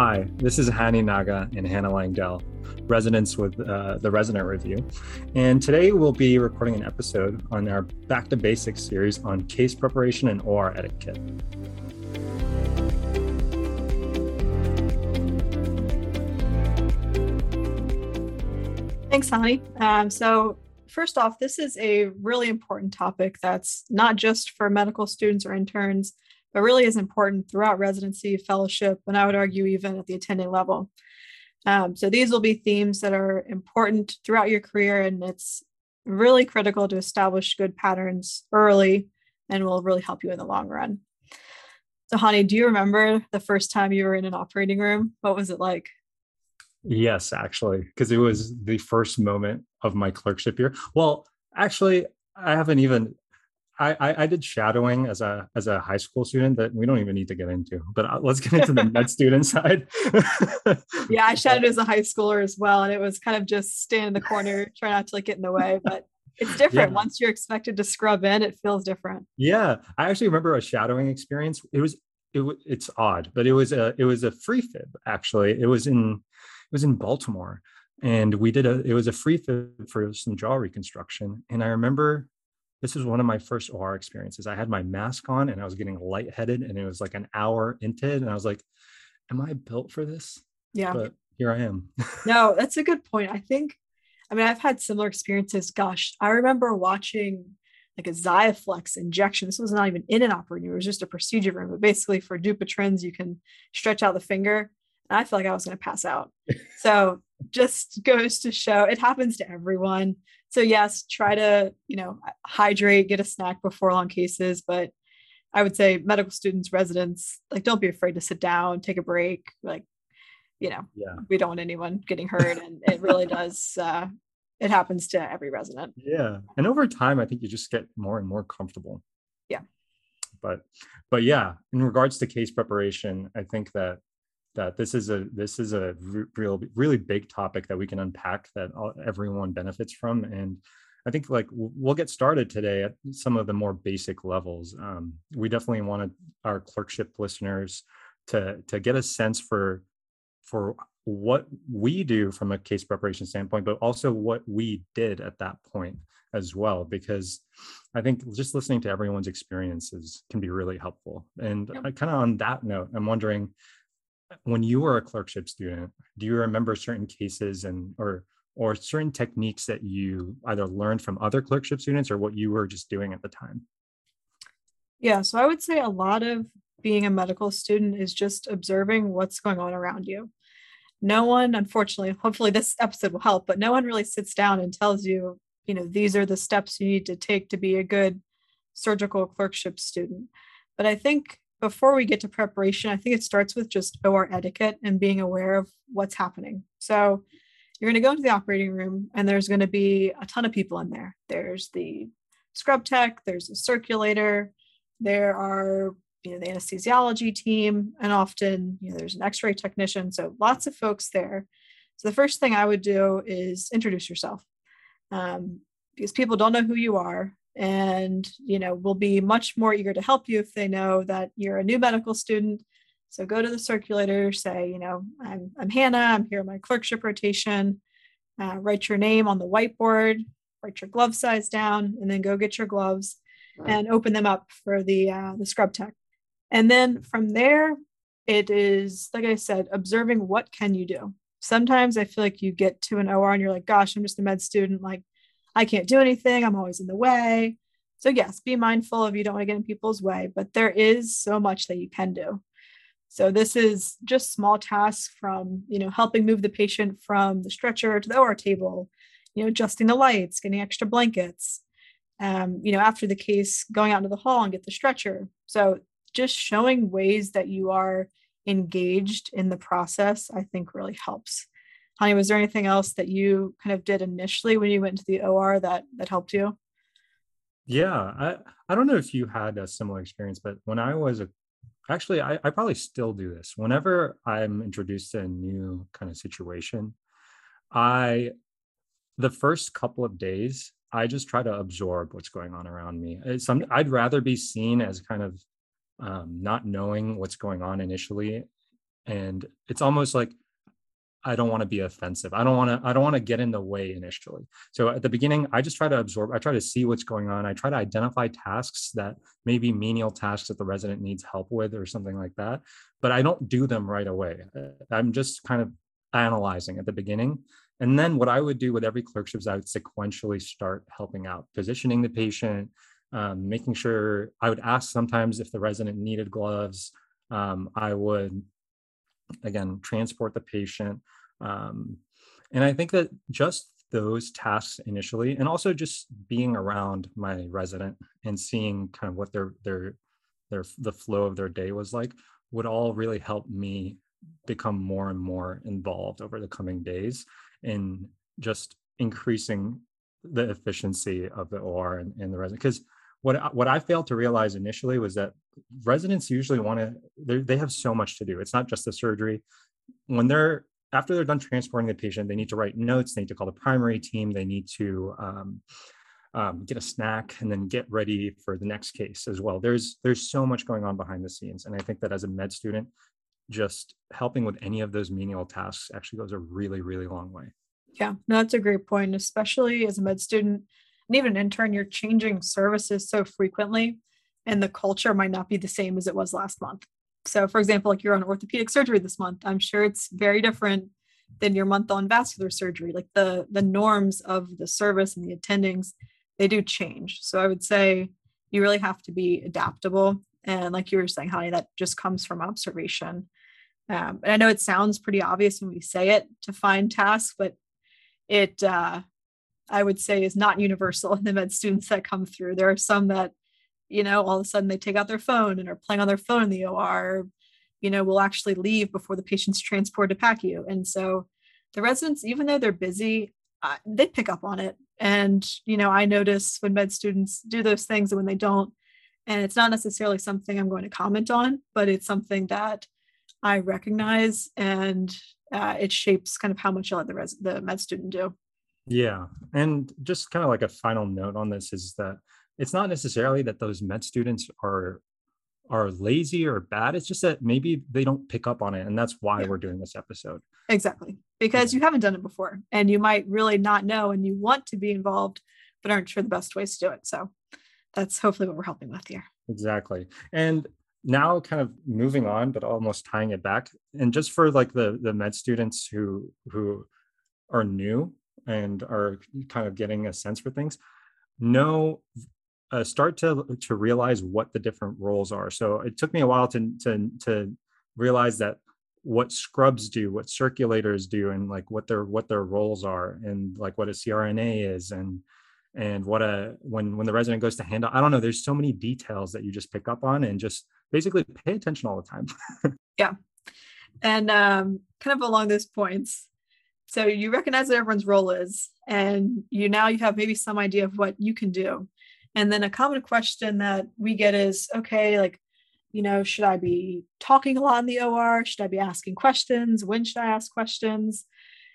Hi, this is Hani Naga and Hannah Langdell, residents with uh, the Resident Review. And today we'll be recording an episode on our Back to Basics series on case preparation and OR etiquette. Thanks, Hani. Um, so, first off, this is a really important topic that's not just for medical students or interns, but really is important throughout residency, fellowship, and I would argue even at the attending level. Um, so these will be themes that are important throughout your career, and it's really critical to establish good patterns early and will really help you in the long run. So, Hani, do you remember the first time you were in an operating room? What was it like? Yes, actually, because it was the first moment of my clerkship year. Well, actually, I haven't even I, I, I did shadowing as a as a high school student that we don't even need to get into, but uh, let's get into the med student side. yeah, I shadowed as a high schooler as well, and it was kind of just stand in the corner, try not to like get in the way. But it's different. Yeah. Once you're expected to scrub in, it feels different. Yeah, I actually remember a shadowing experience. It was it it's odd, but it was a it was a free fib actually. It was in it was in Baltimore, and we did a it was a free fib for some jaw reconstruction, and I remember this was one of my first OR experiences. I had my mask on and I was getting lightheaded and it was like an hour into it. And I was like, am I built for this? Yeah. But here I am. no, that's a good point. I think, I mean, I've had similar experiences. Gosh, I remember watching like a Xiaflex injection. This was not even in an operating room, it was just a procedure room. But basically, for Dupuytren's, you can stretch out the finger. And I feel like I was going to pass out. so just goes to show it happens to everyone so yes try to you know hydrate get a snack before long cases but i would say medical students residents like don't be afraid to sit down take a break like you know yeah. we don't want anyone getting hurt and it really does uh it happens to every resident. Yeah and over time i think you just get more and more comfortable. Yeah. But but yeah in regards to case preparation i think that that this is a this is a real really big topic that we can unpack that all, everyone benefits from and i think like we'll get started today at some of the more basic levels um, we definitely wanted our clerkship listeners to to get a sense for for what we do from a case preparation standpoint but also what we did at that point as well because i think just listening to everyone's experiences can be really helpful and yep. kind of on that note i'm wondering when you were a clerkship student, do you remember certain cases and or or certain techniques that you either learned from other clerkship students or what you were just doing at the time? Yeah, so I would say a lot of being a medical student is just observing what's going on around you. No one, unfortunately, hopefully this episode will help, but no one really sits down and tells you, you know, these are the steps you need to take to be a good surgical clerkship student. But I think before we get to preparation, I think it starts with just OR etiquette and being aware of what's happening. So you're going to go into the operating room and there's going to be a ton of people in there. There's the scrub tech, there's a circulator, there are you know the anesthesiology team, and often you know there's an X-ray technician. So lots of folks there. So the first thing I would do is introduce yourself, um, because people don't know who you are and you know will be much more eager to help you if they know that you're a new medical student. So go to the circulator say you know i'm, I'm hannah i'm here on my clerkship rotation. Uh, write your name on the whiteboard write your glove size down and then go get your gloves and open them up for the uh, the scrub tech. And then from there it is like i said observing what can you do. Sometimes i feel like you get to an or and you're like gosh i'm just a med student like I can't do anything. I'm always in the way. So, yes, be mindful if you don't want to get in people's way, but there is so much that you can do. So, this is just small tasks from, you know, helping move the patient from the stretcher to the OR table, you know, adjusting the lights, getting extra blankets, um, you know, after the case, going out into the hall and get the stretcher. So, just showing ways that you are engaged in the process, I think really helps. Hani, was there anything else that you kind of did initially when you went to the OR that that helped you? Yeah, I I don't know if you had a similar experience, but when I was a actually I, I probably still do this. Whenever I'm introduced to a new kind of situation, I the first couple of days I just try to absorb what's going on around me. Some I'd rather be seen as kind of um, not knowing what's going on initially and it's almost like I don't want to be offensive. I don't want to, I don't want to get in the way initially. So at the beginning, I just try to absorb, I try to see what's going on. I try to identify tasks that maybe menial tasks that the resident needs help with or something like that. But I don't do them right away. Uh, I'm just kind of analyzing at the beginning. And then what I would do with every clerkship is I would sequentially start helping out, positioning the patient, um, making sure I would ask sometimes if the resident needed gloves. Um, I would again, transport the patient. Um, and I think that just those tasks initially, and also just being around my resident and seeing kind of what their their their the flow of their day was like, would all really help me become more and more involved over the coming days in just increasing the efficiency of the OR and, and the resident. Because what what I failed to realize initially was that residents usually want to they have so much to do. It's not just the surgery. When they're after they're done transporting the patient, they need to write notes. They need to call the primary team. They need to um, um, get a snack and then get ready for the next case as well. There's there's so much going on behind the scenes, and I think that as a med student, just helping with any of those menial tasks actually goes a really really long way. Yeah, no, that's a great point, especially as a med student and even an intern, you're changing services so frequently, and the culture might not be the same as it was last month. So, for example, like you're on orthopedic surgery this month, I'm sure it's very different than your month on vascular surgery. Like the the norms of the service and the attendings, they do change. So, I would say you really have to be adaptable. And like you were saying, Hani, that just comes from observation. Um, and I know it sounds pretty obvious when we say it to find tasks, but it uh, I would say is not universal in the med students that come through. There are some that, you know, all of a sudden they take out their phone and are playing on their phone in the OR, you know, will actually leave before the patient's transported to PACU. And so the residents, even though they're busy, uh, they pick up on it. And, you know, I notice when med students do those things and when they don't, and it's not necessarily something I'm going to comment on, but it's something that I recognize and uh, it shapes kind of how much I let the, res- the med student do. Yeah. And just kind of like a final note on this is that it's not necessarily that those med students are are lazy or bad. It's just that maybe they don't pick up on it. And that's why yeah. we're doing this episode. Exactly. Because you haven't done it before and you might really not know and you want to be involved, but aren't sure the best ways to do it. So that's hopefully what we're helping with here. Exactly. And now kind of moving on, but almost tying it back. And just for like the the med students who who are new and are kind of getting a sense for things know uh, start to to realize what the different roles are. So it took me a while to to to realize that what scrubs do what circulators do and like what their what their roles are and like what a crna is and and what a when when the resident goes to handle i don't know there's so many details that you just pick up on and just basically pay attention all the time. Yeah. And um kind of along those points so you recognize what everyone's role is, and you now you have maybe some idea of what you can do. And then a common question that we get is, okay, like, you know, should I be talking a lot in the OR? Should I be asking questions? When should I ask questions?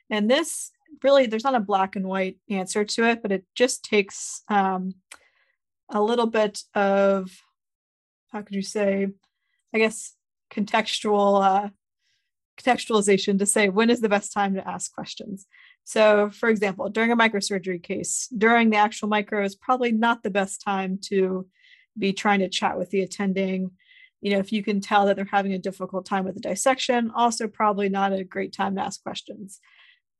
And this really, there's not a black and white answer to it, but it just takes um, a little bit of, how could you say, I guess, contextual uh, contextualization to say when is the best time to ask questions. So, for example, during a microsurgery case, during the actual micro is probably not the best time to be trying to chat with the attending. You know, if you can tell that they're having a difficult time with the dissection, also probably not a great time to ask questions.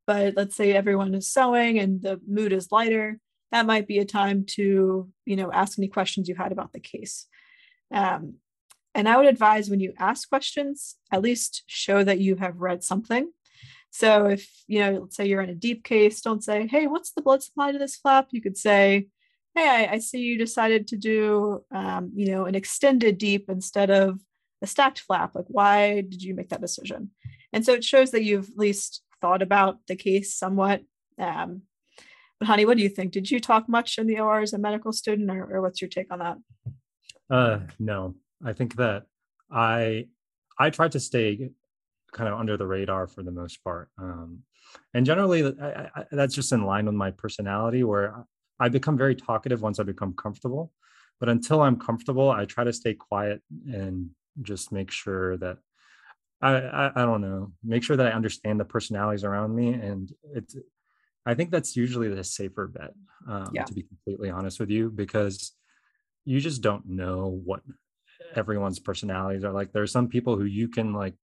But let's say everyone is sewing and the mood is lighter, that might be a time to, you know, ask any questions you had about the case. Um, and I would advise when you ask questions, at least show that you have read something. So if, you know, let's say you're in a DIEP case, don't say, hey, what's the blood supply to this flap? You could say, hey, I, I see you decided to do, um, you know, an extended DIEP instead of a stacked flap. Like, why did you make that decision? And so it shows that you've at least thought about the case somewhat. Um, but Hani, what do you think? Did you talk much in the OR as a medical student or, or what's your take on that? Uh, no, I think that I I try to stay kind of under the radar for the most part, um, and generally I, I, that's just in line with my personality, where I become very talkative once I become comfortable. But until I'm comfortable, I try to stay quiet and just make sure that I, I I don't know. Make sure that I understand the personalities around me, and it's. I think that's usually the safer bet. Um, Yeah. To be completely honest with you, because you just don't know what everyone's personalities are like. There are some people who you can like,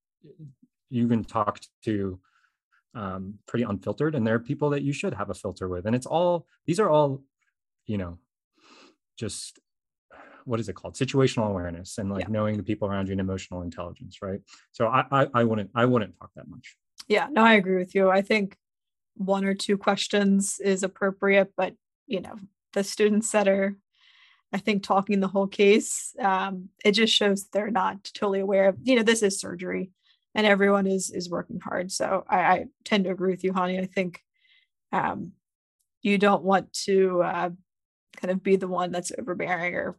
you can talk to um, pretty unfiltered, and there are people that you should have a filter with, and it's all. These are all, you know, just what is it called situational awareness and like Yeah. knowing the people around you and emotional intelligence right so I, I i wouldn't i wouldn't talk that much Yeah, no, I agree with you. I think one or two questions is appropriate, but you know, the students that are, I think, talking the whole case, um, it just shows they're not totally aware of, you know, this is surgery and everyone is is working hard. So I, I tend to agree with you, Hani. I think um you don't want to uh kind of be the one that's overbearing or,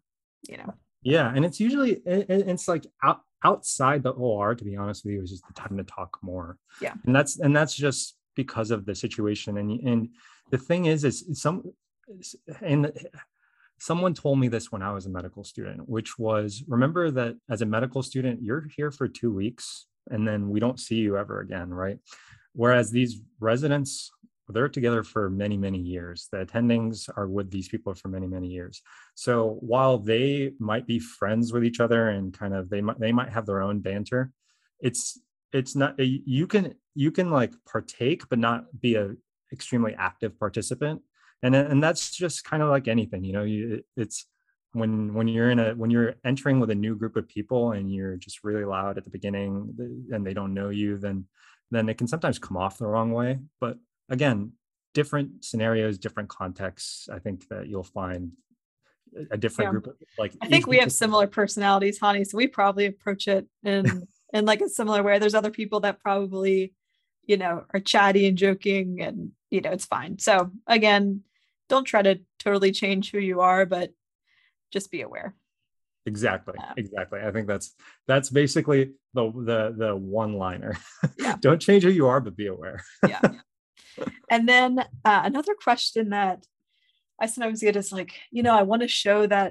you know, yeah and it's usually it, it- it's like out, outside the or to be honest with you is just the time to talk more Yeah. and that's and that's just because of the situation and and the thing is is some and someone told me this when i was a medical student which was remember that as a medical student you're here for two weeks and then we don't see you ever again right? Whereas these residents they're together for many many years. The attendings are with these people for many many years. So while they might be friends with each other and kind of they might they might have their own banter it's it's not you can you can like partake but not be a extremely active participant and and that's just kind of like anything you know you it's when when you're in a when you're entering with a new group of people and you're just really loud at the beginning and they don't know you then then it can sometimes come off the wrong way but again different scenarios different contexts i think that you'll find a- different Yeah. group of like I think we have similar personalities, Hani So we probably approach it in in like a similar way. There's other people that probably, you know, are chatty and joking, and you know, it's fine. So again, don't try to totally change who you are, but just be aware. exactly Um, exactly i think that's that's basically the the the one liner Yeah. don't change who you are but be aware Yeah. and then uh, another question that I sometimes get is like, you know, I want to show that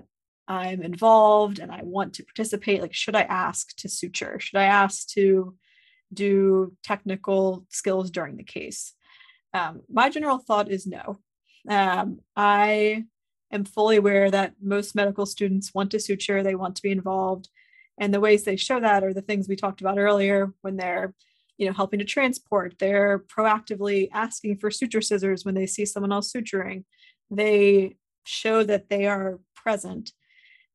I'm involved and I want to participate. Like, should I ask to suture? Should I ask to do technical skills during the case? Um, my general thought is no. Um, I am fully aware that most medical students want to suture, they want to be involved. And the ways they show that are the things we talked about earlier when they're you know helping to transport they're proactively asking for suture scissors when they see someone else suturing. They show that they are present.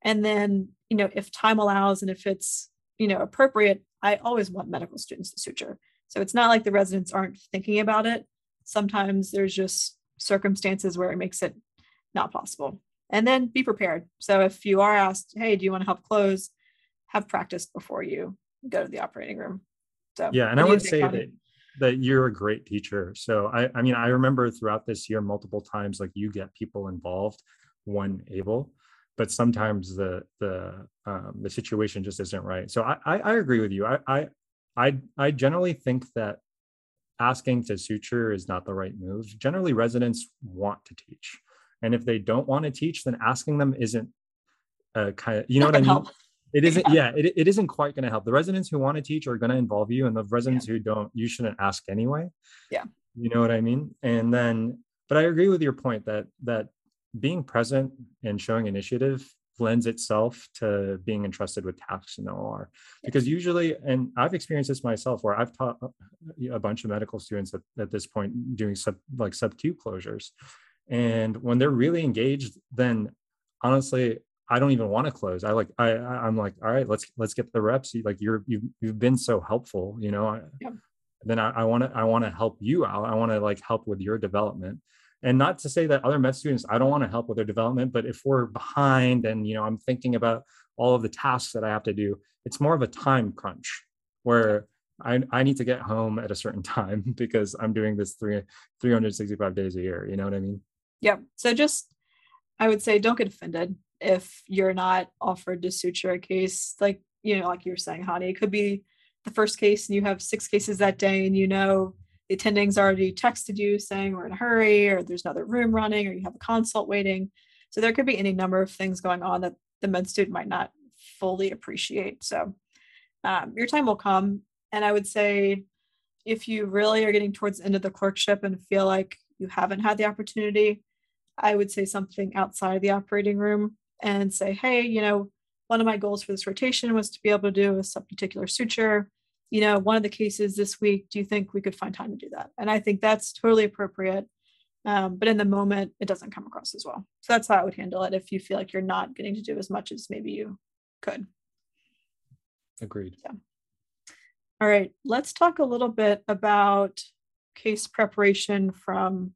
And then you know if time allows and if it's you know appropriate i always want medical students to suture. So it's not like the residents aren't thinking about it. Sometimes there's just circumstances where it makes it not possible. And then be prepared. So if you are asked hey do you want to help close? Have practice before you go to the operating room. So yeah and i would say that that you're a great teacher. So i i mean i remember throughout this year multiple times like you get people involved when able but sometimes the the um, the situation just isn't right. So I, I i agree with you. I i i, I generally think that asking to suture is not the right move. Generally residents want to teach. And if they don't want to teach then asking them isn't uh, kind of you know what i mean? help. it isn't Yeah. yeah it, it isn't quite going to help. The residents who want to teach are going to involve you and the residents who don't you shouldn't ask anyway. Yeah. you know what i mean? And then but i agree with your point that that being present and showing initiative lends itself to being entrusted with tasks in the or because usually and i've experienced this myself where i've taught uh, a bunch of medical students at, at this point doing sub like sub q closures and when they're really engaged then honestly I don't even want to close. I like I I'm like, all right, let's let's get the reps. You- Like you're you've you've been so helpful, you know. I, Yep. Then I want to I want to help you out. I want to like help with your development. And not to say that other med students, I don't want to help with their development, but if we're behind and you know I'm thinking about all of the tasks that I have to do, it's more of a time crunch where I, I need to get home at a certain time because I'm doing this three 365 days a year. You know what I mean? Yep. So just, I would say, don't get offended if you're not offered to suture a case. Like, you know, like you were saying, Hani, it could be the first case and you have six cases that day and you know the attending's already texted you saying we're in a hurry or there's another room running or you have a consult waiting. So there could be any number of things going on that the med student might not fully appreciate. So um, your time will come. And I would say if you really are getting towards the end of the clerkship and feel like you haven't had the opportunity, I would say something outside of the operating room and say, hey, you know, one of my goals for this rotation was to be able to do a subcuticular suture. You know, one of the cases this week, do you think we could find time to do that? And I think that's totally appropriate. Um, but in the moment, it doesn't come across as well. So that's how I would handle it if you feel like you're not getting to do as much as maybe you could. Agreed. Yeah. All right, let's talk a little bit about case preparation from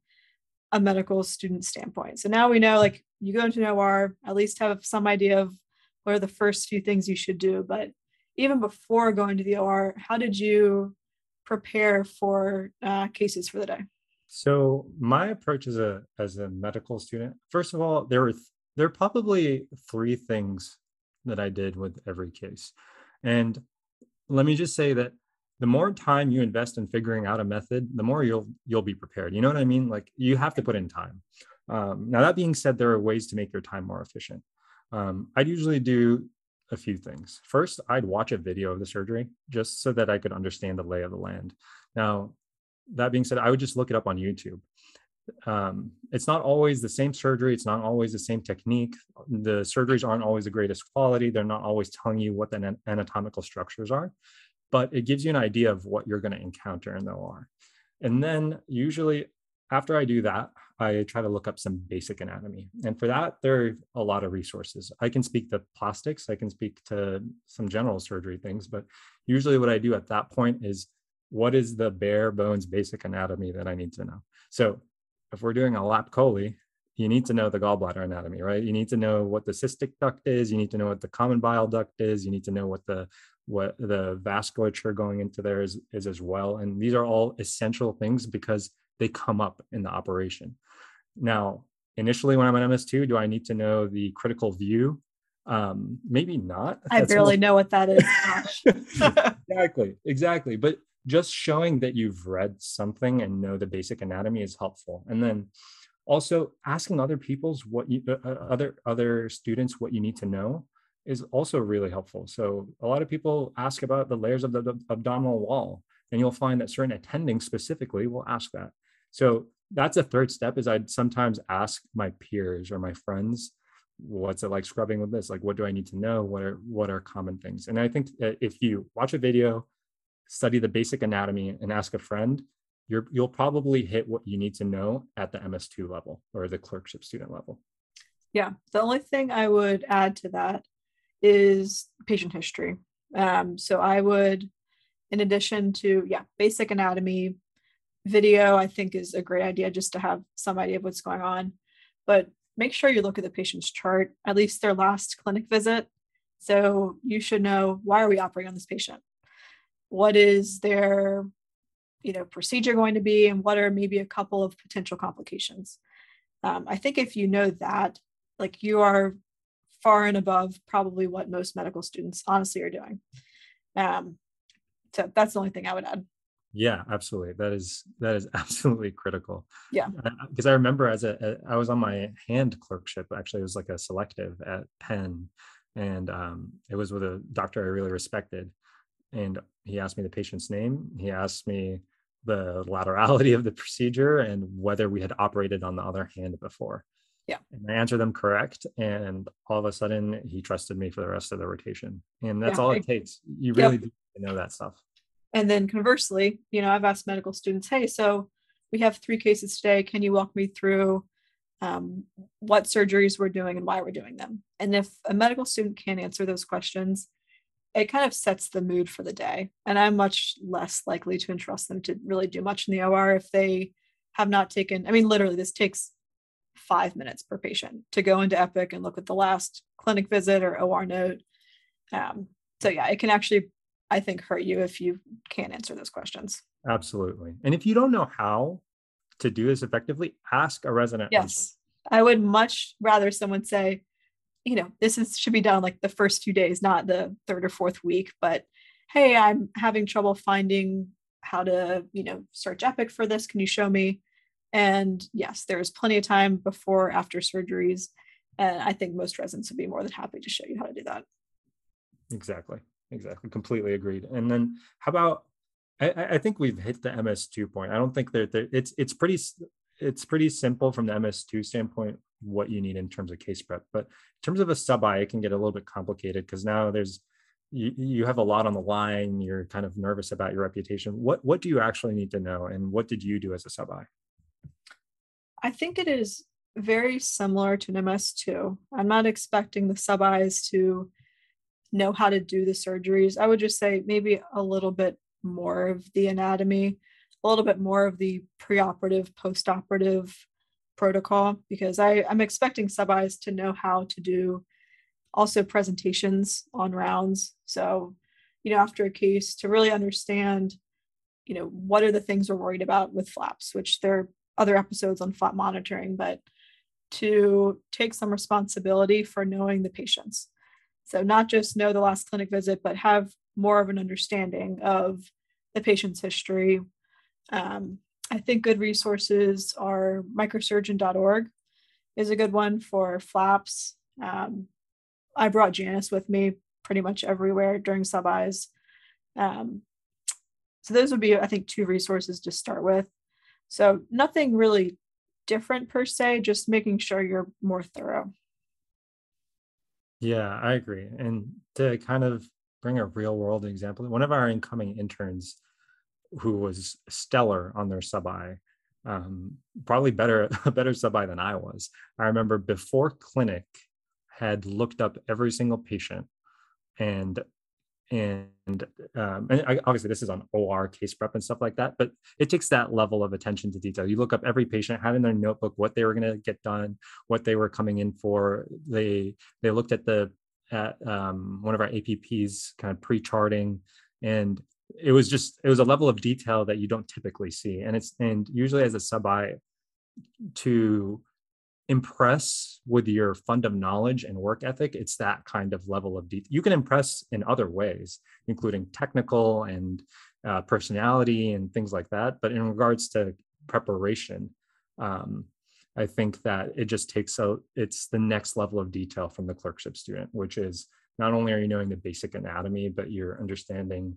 a medical student standpoint. So now we know like you go into an OR, at least have some idea of what are the first few things you should do. But even before going to the OR, how did you prepare for uh, cases for the day? So my approach as a as a medical student, first of all, there were th- there are probably three things that I did with every case. And let me just say that the more time you invest in figuring out a method, the more you'll you'll be prepared. You know what I mean? Like you have to put in time. Um, now that being said, there are ways to make your time more efficient. Um, I'd usually do a few things. First, I'd watch a video of the surgery just so that I could understand the lay of the land. Now, that being said, I would just look it up on YouTube. Um, it's not always the same surgery. It's not always the same technique. The surgeries aren't always the greatest quality. They're not always telling you what the anatomical structures are, but it gives you an idea of what you're going to encounter in the OR. And then usually after I do that, I try to look up some basic anatomy. And for that, there are a lot of resources. I can speak to plastics, I can speak to some general surgery things, but usually what I do at that point is what is the bare bones basic anatomy that I need to know? So if we're doing a lap chole, you need to know the gallbladder anatomy, right? You need to know what the cystic duct is. You need to know what the common bile duct is. You need to know what the what the vasculature going into there is, is as well. And these are all essential things because they come up in the operation. Now, initially when I'm an MS2, do I need to know the critical view? Um, maybe not. I That's barely know what that is. exactly, exactly. But just showing that you've read something and know the basic anatomy is helpful. And then also asking other people's what you uh, uh other other students what you need to know is also really helpful. So a lot of people ask about the layers of the, the abdominal wall, and you'll find that certain attending specifically will ask that. So that's a third step is I'd sometimes ask my peers or my friends, what's it like scrubbing with this? Like, what do I need to know? What are what are common things? And I think if you watch a video, study the basic anatomy, and ask a friend, you're you'll probably hit what you need to know at the MS2 level or the clerkship student level. Yeah. The only thing I would add to that is patient history. Um, so I would, in addition to yeah, basic anatomy, video i think is a great idea just to have some idea of what's going on. But make sure you look at the patient's chart at least their last clinic visit. So you should know why are we operating on this patient? What is their you know procedure going to be and what are maybe a couple of potential complications? Um, i think if you know that like you are far and above probably what most medical students honestly are doing. Um, so that's the only thing i would add yeah absolutely that is that is absolutely critical. Yeah. Because i remember as a, a i was on my hand clerkship actually it was like a selective at penn and um, it was with a doctor i really respected and he asked me the patient's name he asked me the laterality of the procedure and whether we had operated on the other hand before. Yeah. And i answered them correct and all of a sudden he trusted me for the rest of the rotation and that's yeah, all it takes. You really yep. do know that stuff and then conversely, you know, I've asked medical students, hey, so we have three cases today. Can you walk me through um, what surgeries we're doing and why we're doing them? And if a medical student can't answer those questions, it kind of sets the mood for the day. And I'm much less likely to entrust them to really do much in the OR if they have not taken, I mean, literally, this takes five minutes per patient to go into Epic and look at the last clinic visit or OR note. Um, so, yeah, it can actually I think hurt you if you can't answer those questions. Absolutely. And if you don't know how to do this effectively, ask a resident. Yes. I would much rather someone say, you know, this is should be done like the first few days, not the third or fourth week, but hey, I'm having trouble finding how to, you know, search Epic for this. Can you show me? And yes, there's plenty of time before, after surgeries. And I think most residents would be more than happy to show you how to do that. Exactly exactly. Completely agreed. And then how about I, I think we've hit the MS2 point. I don't think that it's it's pretty it's pretty simple from the MS2 standpoint what you need in terms of case prep. But in terms of a sub I, it can get a little bit complicated because now there's you, you have a lot on the line. You're kind of nervous about your reputation. What what do you actually need to know, and what did you do as a sub I? I think it is very similar to an MS2. I'm not expecting the sub Is to know how to do the surgeries. I would just say maybe a little bit more of the anatomy, a little bit more of the preoperative, postoperative protocol, because I, I'm expecting sub-Is to know how to do also presentations on rounds. So, you know, after a case to really understand, you know, what are the things we're worried about with flaps, which there are other episodes on flap monitoring, but to take some responsibility for knowing the patients. So not just know the last clinic visit, but have more of an understanding of the patient's history. Um, I think good resources are microsurgeon.org is a good one for flaps. Um, I brought Janis with me pretty much everywhere during sub Is. Um, so those would be, I think, two resources to start with. So nothing really different per se, just making sure you're more thorough. Yeah, I agree. And to kind of bring a real world example, one of our incoming interns who was stellar on their sub I, um, probably better a better sub I than I was. I remember before clinic had looked up every single patient and and um, and obviously this is on OR case prep and stuff like that, but it takes that level of attention to detail. You look up every patient, had in their notebook what they were going to get done, what they were coming in for. They they looked at the at um, one of our APPs kind of pre-charting, and it was just it was a level of detail that you don't typically see, and it's and usually as a sub I to impress with your fund of knowledge and work ethic it's that kind of level of detail you can impress in other ways including technical and uh, personality and things like that but in regards to preparation um, i think that it just takes a it's the next level of detail from the clerkship student which is not only are you knowing the basic anatomy but you're understanding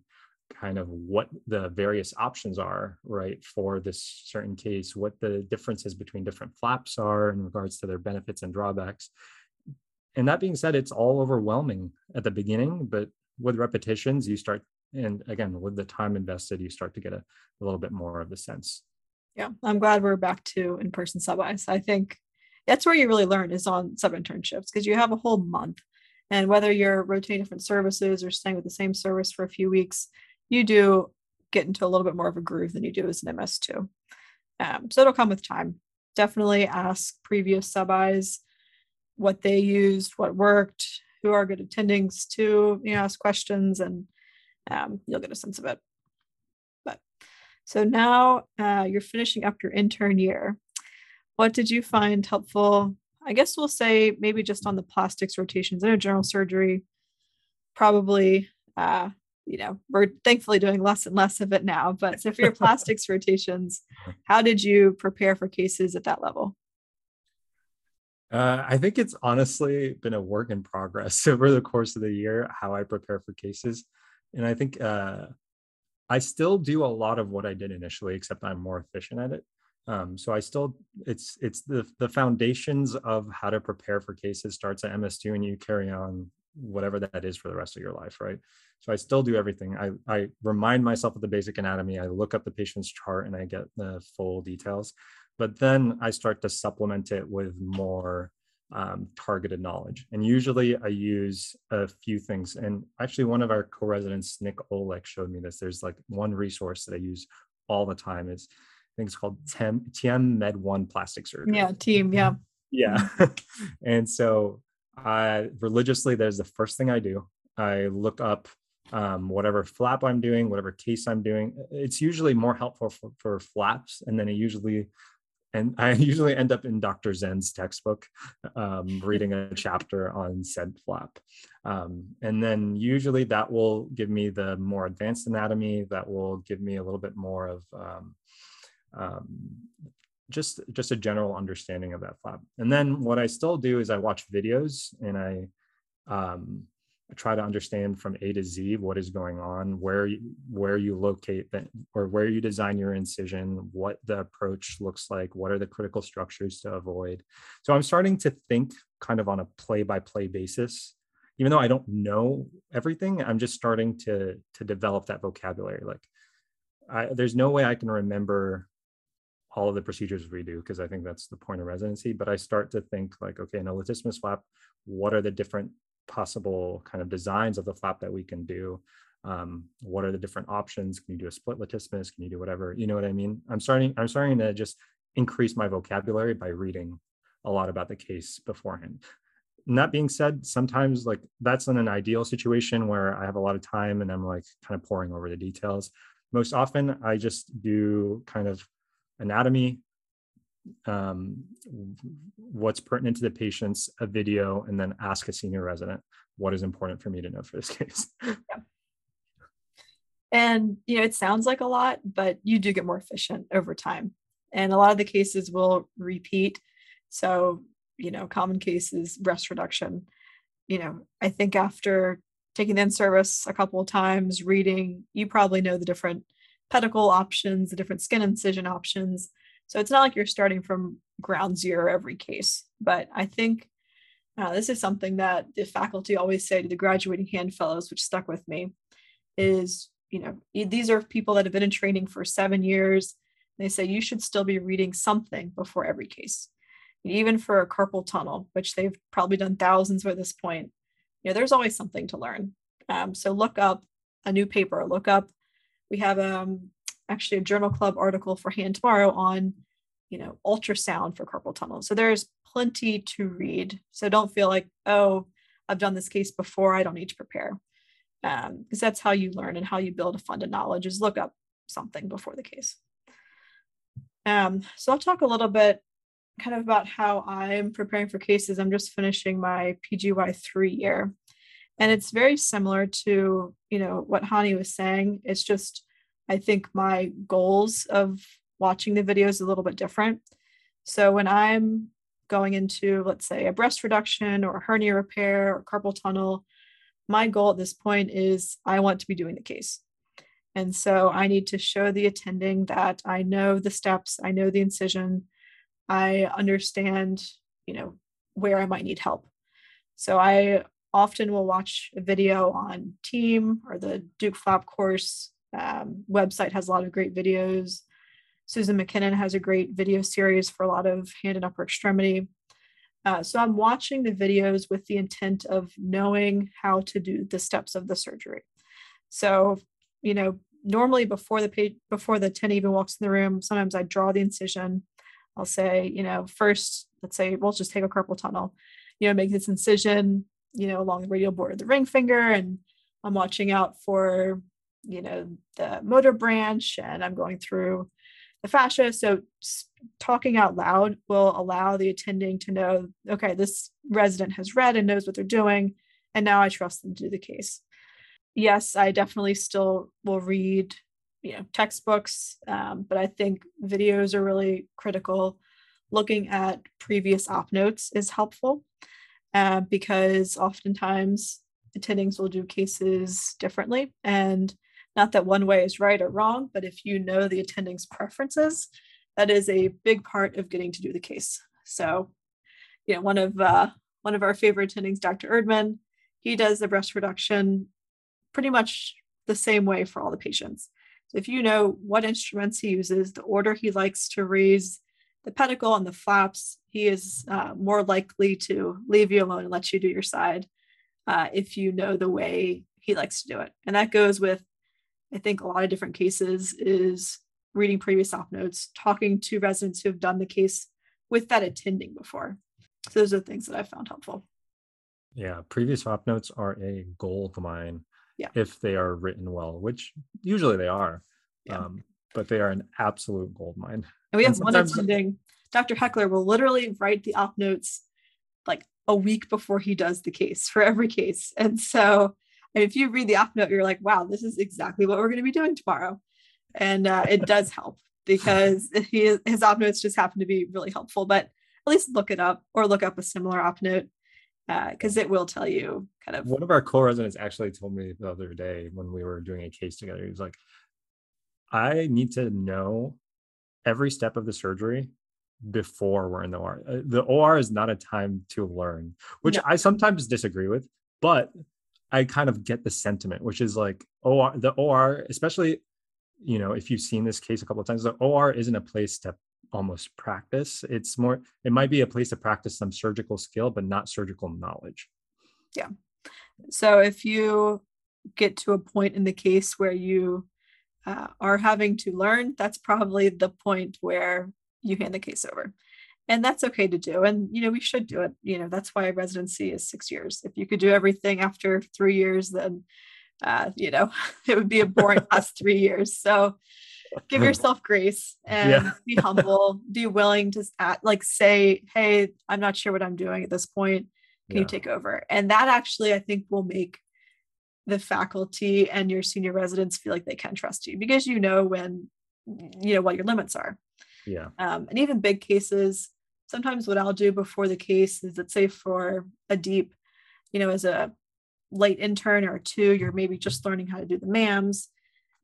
kind of what the various options are, right, for this certain case, what the differences between different flaps are in regards to their benefits and drawbacks. And that being said, it's all overwhelming at the beginning, but with repetitions, you start, and again, with the time invested, you start to get a, a little bit more of the sense. Yeah, I'm glad we're back to in person sub Is. I think that's where you really learn is on sub internships because you have a whole month. And whether you're rotating different services or staying with the same service for a few weeks, you do get into a little bit more of a groove than you do as an MS2. Um, so it'll come with time. Definitely ask previous sub-Is what they used, what worked, who are good attendings to, you know, ask questions and um, you'll get a sense of it. But so now uh, you're finishing up your intern year. What did you find helpful? I guess we'll say maybe just on the plastics rotations. Know general surgery probably uh, you know we're thankfully doing less and less of it now but so for your plastics rotations how did you prepare for cases at that level uh, I think it's honestly been a work in progress over the course of the year how I prepare for cases, and I think uh, I still do a lot of what I did initially, except I'm more efficient at it. Um, so I still it's it's the the foundations of how to prepare for cases starts at MS2, and you carry on whatever that is for the rest of your life, right? So I still do everything. I, I remind myself of the basic anatomy. I look up the patient's chart and I get the full details. But then I start to supplement it with more um, targeted knowledge. And usually I use a few things. And actually, one of our co residents, Nick Olek, showed me this. There's like one resource that I use all the time It's, I think it's called Thieme, Thieme Med One Plastic Surgery. Yeah, Thieme. Yeah. Yeah. and so I religiously, that is the first thing I do. I look up um, whatever flap I'm doing, whatever case I'm doing. It's usually more helpful for, for flaps, and then it usually, and I usually end up in Dr. Zenn's textbook, um, reading a chapter on said flap, um, and then usually that will give me the more advanced anatomy. That will give me a little bit more of um, um, just just a general understanding of that flap. And then what I still do is I watch videos and I um, try to understand from A to Z what is going on, where you, where you locate that, or where you design your incision, what the approach looks like, what are the critical structures to avoid. So I'm starting to think kind of on a play by play basis. Even though I don't know everything, I'm just starting to to develop that vocabulary. Like, I, there's no way I can remember all of the procedures we do because I think that's the point of residency. But I start to think like, okay, in a latissimus flap, what are the different possible kind of designs of the flap that we can do. Um, what are the different options? Can you do a split latissimus? Can you do whatever? You know what i mean? I'm starting i'm starting to just increase my vocabulary by reading a lot about the case beforehand. And that being said sometimes like that's in an ideal situation where i have a lot of time and i'm like kind of pouring over the details. Most often i just do kind of anatomy um, what's pertinent to the patients, a video, and then ask a senior resident what is important for me to know for this case. yeah. And you know, it sounds like a lot, but you do get more efficient over time. And a lot of the cases will repeat. So, you know, common cases, breast reduction. You know, I think after taking the in service a couple of times, reading, you probably know the different pedicle options, the different skin incision options so it's not like you're starting from ground zero every case. But I think uh, this is something that the faculty always say to the graduating hand fellows, which stuck with me, is you know these are people that have been in training for seven years. They say you should still be reading something before every case, even for a carpal tunnel, which they've probably done thousands by this point. You know, there's always something to learn. Um, so look up a new paper. Look up. We have um, actually a journal club article for hand tomorrow on you know ultrasound for carpal tunnel. So there's plenty to read. So don't feel like oh i've done this case before i don't need to prepare. Because um, that's how you learn and how you build a fund of knowledge is look up something before the case. Um, so i'll talk a little bit kind of about how i'm preparing for cases. I'm just finishing my pgy three year. And it's very similar to you know what hani was saying. It's just I think my goals of watching the video is a little bit different. So when I'm going into, let's say, a breast reduction or a hernia repair or carpal tunnel, my goal at this point is I want to be doing the case. And so I need to show the attending that I know the steps, I know the incision, I understand, you know, where I might need help. So I often will watch a video on Thieme or the Duke Flap course um, website has a lot of great videos. Susan Mackinnon has a great video series for a lot of hand and upper extremity. Uh, so I'm watching the videos with the intent of knowing how to do the steps of the surgery. So, you know, normally before the page, before the 10 even walks in the room, sometimes I draw the incision. I'll say, you know, first, let's say we'll just take a carpal tunnel, you know, make this incision, you know, along the radial border of the ring finger. And I'm watching out for you know the motor branch and i'm going through the fascia. So talking out loud will allow the attending to know okay this resident has read and knows what they're doing and now i trust them to do the case. Yes i definitely still will read you know textbooks um, but i think videos are really critical. Looking at previous op notes is helpful uh, because oftentimes attendings will do cases differently and not that one way is right or wrong, but if you know the attending's preferences, that is a big part of getting to do the case. So, you know, one of uh, one of our favorite attendings, Dr. Erdman, he does the breast reduction pretty much the same way for all the patients. So if you know what instruments he uses, the order he likes to raise the pedicle and the flaps, he is uh, more likely to leave you alone and let you do your side uh, if you know the way he likes to do it. And that goes with I think a lot of different cases is reading previous op notes, talking to residents who have done the case with that attending before. So those are things that I found helpful. Yeah, previous op notes are a gold mine yeah. if they are written well, which usually they are. Yeah. Um, but they are an absolute gold mine. And we have and one attending, Dr. Heckler will literally write the op notes like a week before he does the case for every case. And so and if you read the op note, you're like, wow, this is exactly what we're going to be doing tomorrow. And uh, it does help because he, his op notes just happen to be really helpful. But at least look it up or look up a similar op note. because uh, it will tell you kind of one of our co-residents actually told me the other day when we were doing a case together he was like i need to know every step of the surgery before we're in the or uh, the or is not a time to learn which no. i sometimes disagree with but i kind of get the sentiment which is like or the or especially you know if you've seen this case a couple of times the or isn't a place to almost practice. It's more, it might be a place to practice some surgical skill, but not surgical knowledge. Yeah. So if you get to a point in the case where you uh, are having to learn, that's probably the point where you hand the case over. And that's okay to do. And, you know, we should do it. You know, that's why residency is six years. If you could do everything after three years, then, uh, you know, it would be a boring last three years. So, give yourself grace and yeah. be humble be willing to like say hey i'm not sure what i'm doing at this point can yeah. you take over and that actually i think will make the faculty and your senior residents feel like they can trust you because you know when you know what your limits are yeah um, and even big cases sometimes what i'll do before the case is let's say for a DIEP you know as a late intern or two you're maybe just learning how to do the mams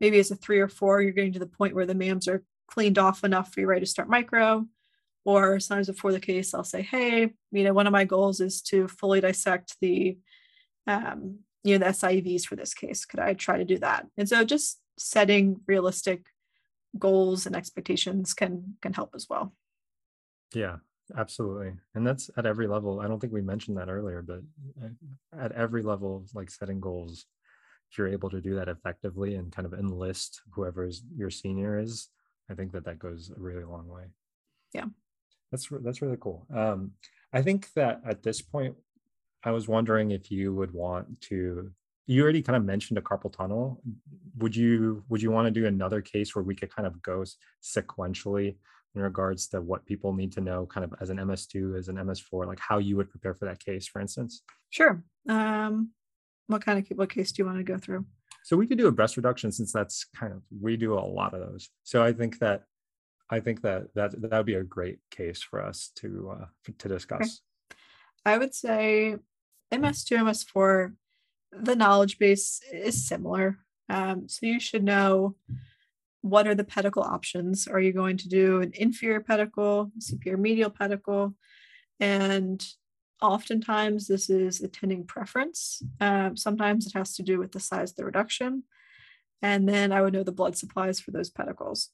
maybe as a three or four, you're getting to the point where the MAMs are cleaned off enough for you ready to start micro. Or sometimes before the case, I'll say, hey, you know, one of my goals is to fully dissect the, um, you know, the SIVs for this case. Could I try to do that? And so just setting realistic goals and expectations can can help as well. Yeah, absolutely and that's at every level i don't think we mentioned that earlier but at every level like setting goals if you're able to do that effectively and kind of enlist whoever's your senior is, I think that that goes a really long way. Yeah. That's that's really cool. Um, I think that at this point, I was wondering if you would want to. You already kind of mentioned a carpal tunnel. Would you would you want to do another case where we could kind of go sequentially in regards to what people need to know, kind of as an MS2, as an MS4, like how you would prepare for that case, for instance? Sure. Um, what kind of what case do you want to go through? So we could do a breast reduction since that's kind of we do a lot of those. So I think that I think that that that would be a great case for us to uh, to discuss. Okay. I would say MS2, MS4, the knowledge base is similar. Um, so you should know what are the pedicle options. Are you going to do an inferior pedicle, superior medial pedicle, and Oftentimes, this is attending preference. Um, sometimes it has to do with the size of the reduction. And then I would know the blood supplies for those pedicles.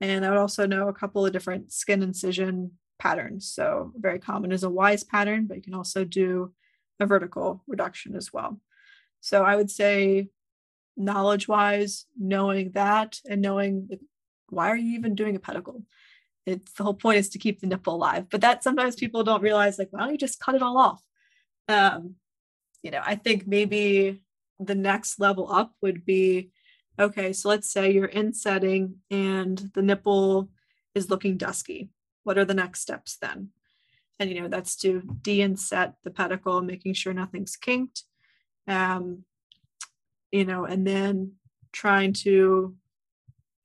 And I would also know a couple of different skin incision patterns. So, very common is a WISE pattern, but you can also do a vertical reduction as well. So, I would say, knowledge wise, knowing that and knowing why are you even doing a pedicle? it's the whole point is to keep the nipple alive but that sometimes people don't realize like why don't you just cut it all off? Um you know i think maybe the next level up would be okay so let's say you're in setting and the nipple is looking dusky. What are the next steps then? And you know that's to de-inset the pedicle making sure nothing's kinked. Um you know and then trying to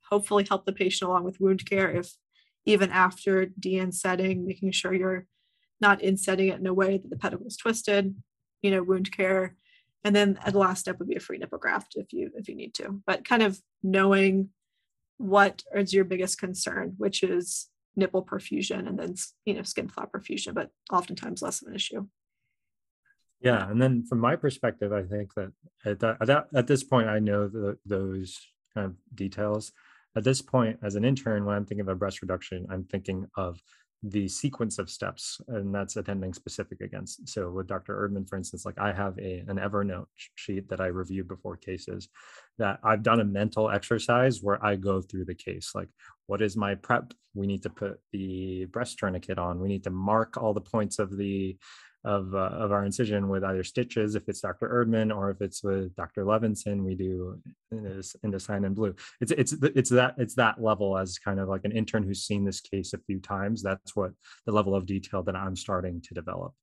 hopefully help the patient along with wound care if even after de-insetting, making sure you're not in setting it in a way that the pedicle is twisted, you know, wound care. And then the last step would be a free nipple graft if you if you need to. But kind of knowing what is your biggest concern, which is nipple perfusion and then you know skin flap perfusion, but oftentimes less of an issue. Yeah, and then from my perspective, I think that at that, at, this point, I know the, those kind of details. At this point as an intern when i'm thinking of a breast reduction i'm thinking of the sequence of steps and that's attending specific against. So with dr erdman for instance like i have a an evernote sheet that i review before cases that i've done a mental exercise where i go through the case like what is my prep? We need to put the breast tourniquet on. We need to mark all the points of the of, uh, of our incision with either stitches if it's Dr. Erdman or if it's with Dr. Levinson, we do Indocyan and blue. It's it's it's that it's that level as kind of like an intern who's seen this case a few times. That's what the level of detail that I'm starting to develop.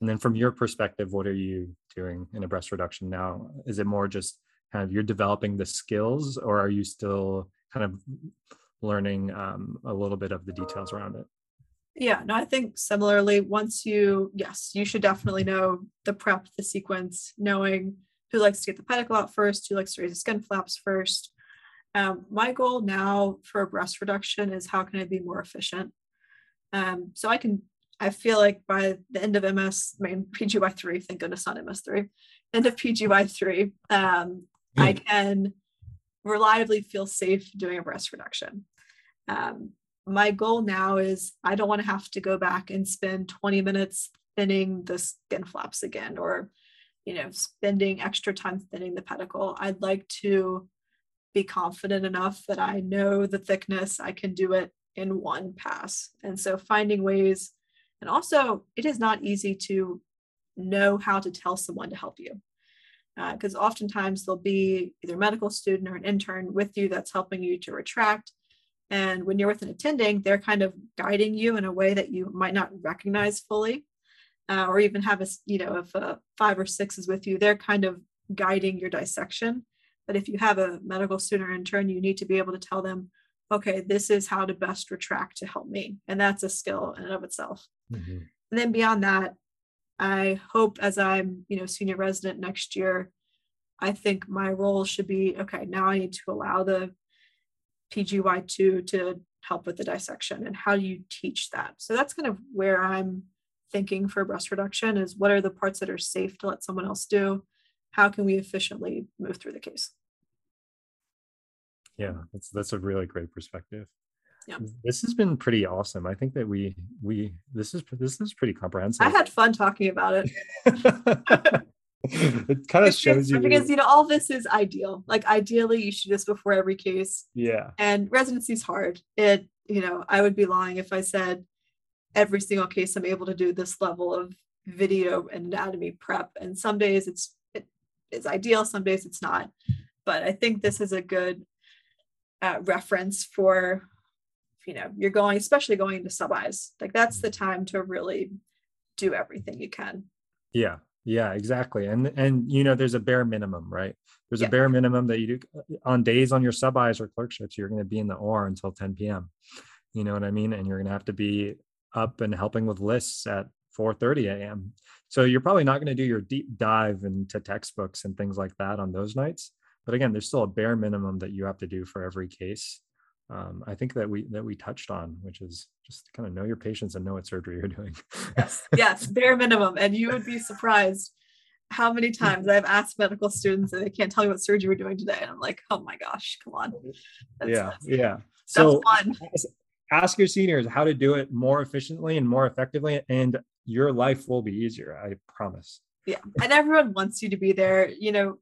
And then from your perspective, what are you doing in a breast reduction now? Is it more just kind of you're developing the skills, or are you still kind of learning um, a little bit of the details around it? Yeah, no, I think similarly, once you, yes, you should definitely know the prep, the sequence, knowing who likes to get the pedicle out first, who likes to raise the skin flaps first. Um, my goal now for breast reduction is how can I be more efficient? Um, so I can, I feel like by the end of MS, I mean, PGY3, thank goodness not MS3, end of PGY3, um, I can reliably feel safe doing a breast reduction. Um, my goal now is I don't want to have to go back and spend 20 minutes thinning the skin flaps again or you know spending extra time thinning the pedicle. I'd like to be confident enough that i know the thickness i can do it in one pass. And so finding ways and also it is not easy to know how to tell someone to help you because uh, oftentimes there'll be either a medical student or an intern with you that's helping you to retract and when you're with an attending, they're kind of guiding you in a way that you might not recognize fully, uh, or even have a, you know, if a five or six is with you, they're kind of guiding your dissection. But if you have a medical student or intern, you need to be able to tell them, okay, this is how to best retract to help me. And that's a skill in and of itself. Mm-hmm. And then beyond that, I hope as I'm, you know, senior resident next year, I think my role should be okay, now I need to allow the PGY2 to help with the dissection and how do you teach that? So that's kind of where I'm thinking for breast reduction is what are the parts that are safe to let someone else do? How can we efficiently move through the case? Yeah, that's that's a really great perspective. Yeah. This has been pretty awesome. I think that we we this is this is pretty comprehensive. I had fun talking about it. it kind of shows you because you know all this is ideal. Like ideally you should do this before every case. Yeah. And residency is hard. It you know i would be lying if i said every single case i'm able to do this level of video and anatomy prep. And some days it's it is ideal some days it's not. But i think this is a good uh, reference for you know you're going especially going into sub-Is like that's the time to really do everything you can. Yeah yeah, exactly. And and you know, there's a bare minimum, right? There's yeah. a bare minimum that you do on days on your sub-Is or clerkships, you're going to be in the OR until 10 p.m. You know what I mean? And you're going to have to be up and helping with lists at 4:30 a.m. So you're probably not going to do your deep dive into textbooks and things like that on those nights. But again, there's still a bare minimum that you have to do for every case. Um, I think that we that we touched on, which is just kind of know your patients and know what surgery you're doing. yes, yes, bare minimum. And you would be surprised how many times I've asked medical students and they can't tell me what surgery we're doing today. And I'm like, oh my gosh, come on. That's, yeah, that's, yeah. So ask your seniors how to do it more efficiently and more effectively, and your life will be easier. I promise. Yeah. And everyone wants you to be there. You know,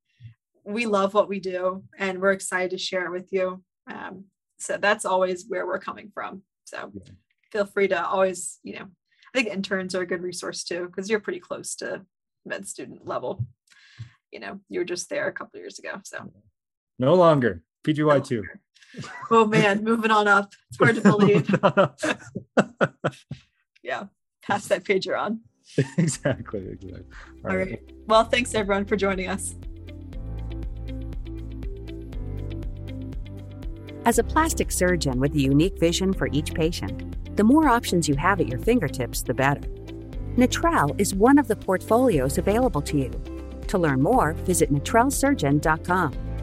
we love what we do and we're excited to share it with you. Um, so that's always where we're coming from. So yeah feel free to always, you know, I think interns are a good resource too, because you're pretty close to med student level. You know, you were just there a couple years ago. So no longer PGY two. oh man, moving on up. It's hard to believe. yeah, pass that pager on. exactly. Exactly. All, All right. right. Well, thanks everyone for joining us. As a plastic surgeon with a unique vision for each patient, the more options you have at your fingertips, the better. Natrelle is one of the portfolios available to you. To learn more, visit natrellesurgeon.com.